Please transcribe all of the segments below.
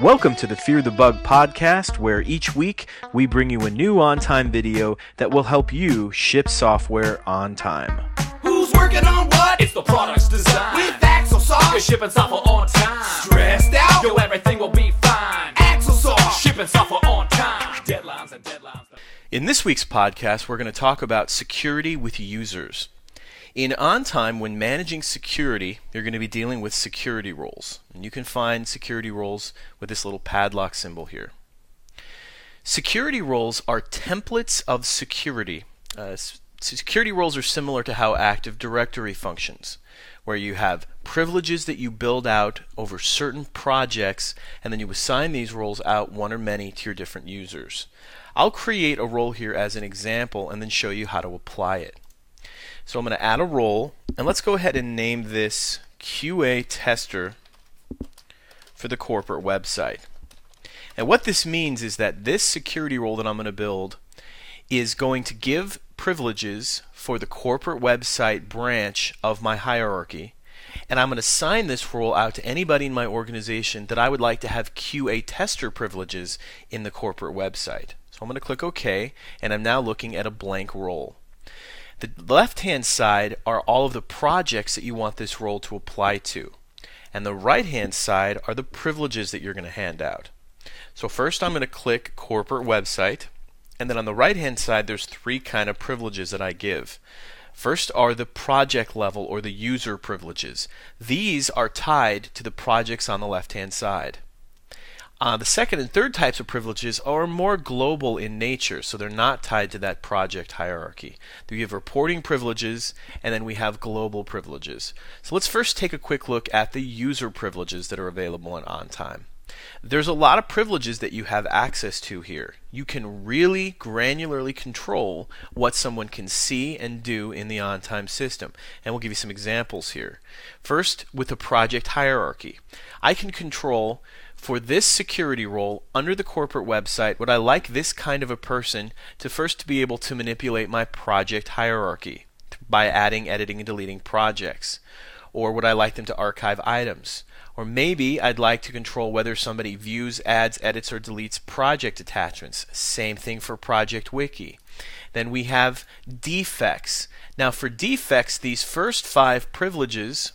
Welcome to the Fear the Bug podcast, where each week we bring you a new on time video that will help you ship software on time. Who's working on what? It's the product's design. With Axel You're shipping software on time. Stressed out? Yo, everything will be fine. Axosoft. Shipping software In this week's podcast, we're going to talk about security with users. In OnTime, when managing security, you're going to be dealing with security roles. And you can find security roles with this little padlock symbol here. Security roles are templates of security. Uh, security roles are similar to how Active Directory functions, where you have privileges that you build out over certain projects, and then you assign these roles out, one or many, to your different users. I'll create a role here as an example and then show you how to apply it. So I'm going to add a role, and let's go ahead and name this QA tester for the corporate website. And what this means is that this security role that I'm going to build is going to give privileges for the corporate website branch of my hierarchy. And I'm going to assign this role out to anybody in my organization that I would like to have QA tester privileges in the corporate website. So I'm going to click OK, and I'm now looking at a blank role. The left hand side are all of the projects that you want this role to apply to. And the right hand side are the privileges that you're going to hand out. So first I'm going to click corporate website and then on the right hand side there's three kind of privileges that I give. First are the project level or the user privileges. These are tied to the projects on the left hand side. Uh, the second and third types of privileges are more global in nature, so they're not tied to that project hierarchy. We have reporting privileges, and then we have global privileges. So let's first take a quick look at the user privileges that are available in OnTime. There's a lot of privileges that you have access to here. You can really granularly control what someone can see and do in the OnTime system. And we'll give you some examples here. First, with the project hierarchy, I can control for this security role under the corporate website would I like this kind of a person to first be able to manipulate my project hierarchy by adding, editing, and deleting projects? Or would I like them to archive items? Or maybe I'd like to control whether somebody views, adds, edits, or deletes project attachments. Same thing for Project Wiki. Then we have defects. Now, for defects, these first five privileges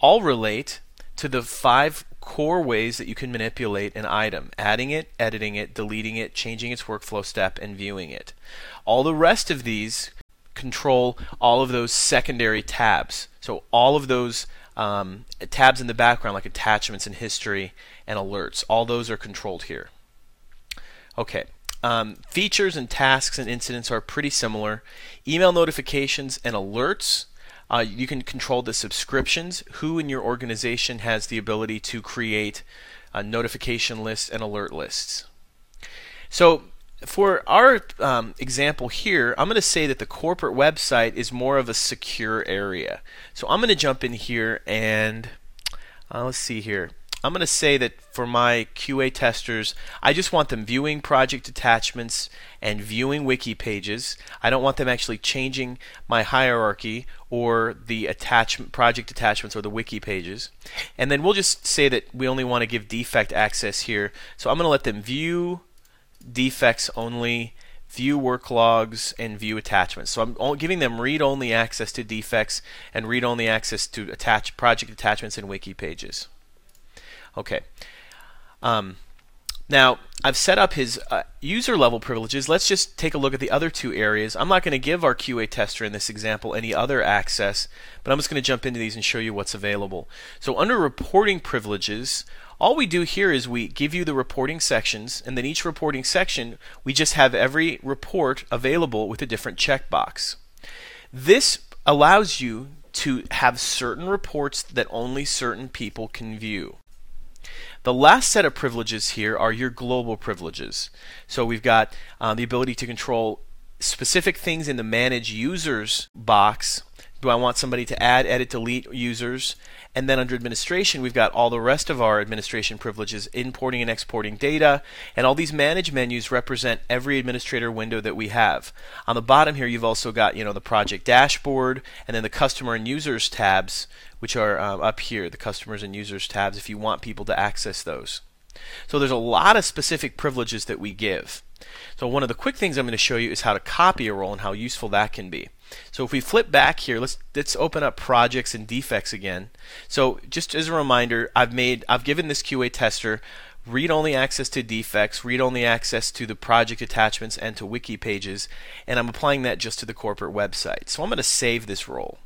all relate to the five core ways that you can manipulate an item adding it, editing it, deleting it, changing its workflow step, and viewing it. All the rest of these control all of those secondary tabs. So, all of those um, tabs in the background, like attachments and history and alerts, all those are controlled here. Okay. Um, features and tasks and incidents are pretty similar. Email notifications and alerts uh, you can control the subscriptions. Who in your organization has the ability to create uh, notification lists and alert lists? So, for our um, example here, I'm going to say that the corporate website is more of a secure area. So, I'm going to jump in here and uh, let's see here. I'm going to say that for my QA testers, I just want them viewing project attachments and viewing wiki pages. I don't want them actually changing my hierarchy or the attachment project attachments or the wiki pages. And then we'll just say that we only want to give defect access here. So I'm going to let them view defects only, view work logs, and view attachments. So I'm giving them read-only access to defects and read-only access to attach project attachments and wiki pages. Okay. Um, now, I've set up his uh, user level privileges. Let's just take a look at the other two areas. I'm not going to give our QA tester in this example any other access, but I'm just going to jump into these and show you what's available. So, under reporting privileges, all we do here is we give you the reporting sections, and then each reporting section, we just have every report available with a different checkbox. This allows you to have certain reports that only certain people can view. The last set of privileges here are your global privileges. So we've got uh, the ability to control specific things in the manage users box Do I want somebody to add, edit, delete users? And then under administration, we've got all the rest of our administration privileges, importing and exporting data. And all these manage menus represent every administrator window that we have. On the bottom here, you've also got, you know, the project dashboard and then the customer and users tabs, which are uh, up here, the customers and users tabs, if you want people to access those. So there's a lot of specific privileges that we give. So one of the quick things I'm going to show you is how to copy a role and how useful that can be. So if we flip back here, let's let's open up projects and defects again. So just as a reminder, I've made I've given this QA tester read-only access to defects, read-only access to the project attachments and to wiki pages, and I'm applying that just to the corporate website. So I'm going to save this role.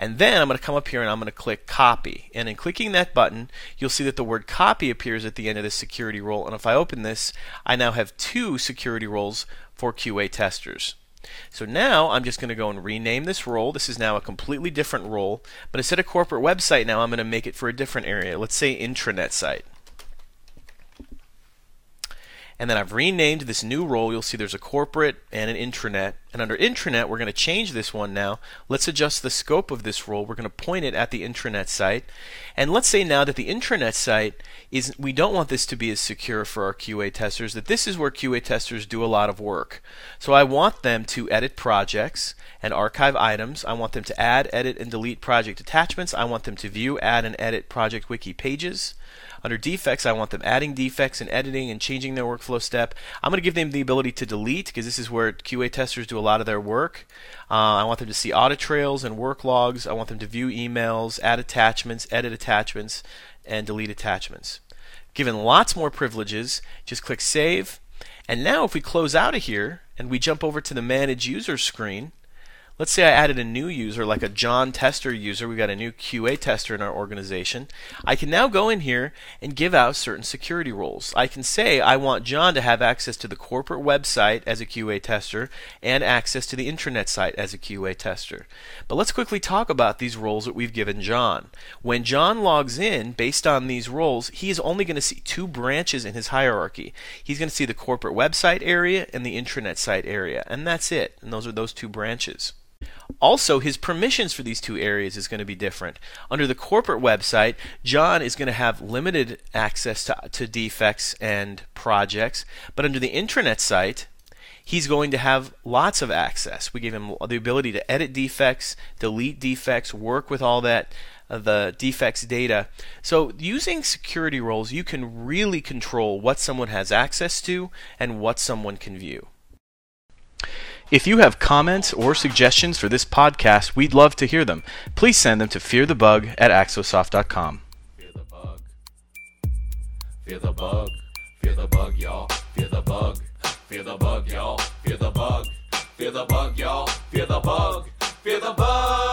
And then I'm going to come up here and I'm going to click copy. And in clicking that button, you'll see that the word copy appears at the end of this security role. And if I open this, I now have two security roles for QA testers. So now I'm just going to go and rename this role. This is now a completely different role. But instead of corporate website now, I'm going to make it for a different area. Let's say intranet site. And then I've renamed this new role. You'll see there's a corporate and an intranet. And under intranet, we're going to change this one now. Let's adjust the scope of this role. We're going to point it at the intranet site. And let's say now that the intranet site is, we don't want this to be as secure for our QA testers, that this is where QA testers do a lot of work. So I want them to edit projects and archive items. I want them to add, edit, and delete project attachments. I want them to view, add, and edit project wiki pages. Under defects, I want them adding defects and editing and changing their workflow step. I'm going to give them the ability to delete because this is where QA testers do a lot of their work. Uh, I want them to see audit trails and work logs. I want them to view emails, add attachments, edit attachments, and delete attachments. Given lots more privileges, just click Save. And now if we close out of here and we jump over to the Manage User screen, Let's say I added a new user, like a John Tester user. We've got a new QA tester in our organization. I can now go in here and give out certain security roles. I can say I want John to have access to the corporate website as a QA tester and access to the intranet site as a QA tester. But let's quickly talk about these roles that we've given John. When John logs in, based on these roles, he is only going to see two branches in his hierarchy. He's going to see the corporate website area and the intranet site area, and that's it. And those are those two branches. Also, his permissions for these two areas is going to be different. Under the corporate website, John is going to have limited access to, to defects and projects, but under the intranet site, he's going to have lots of access. We give him the ability to edit defects, delete defects, work with all that uh, the defects data. So using security roles, you can really control what someone has access to and what someone can view. If you have comments or suggestions for this podcast, we'd love to hear them. Please send them to fearthebug at axosoft.com. Fear the bug. Fear the bug. Fear the bug, y'all. Fear the bug. Fear the bug, y'all. Fear the bug. Fear the bug, y'all. Fear the bug.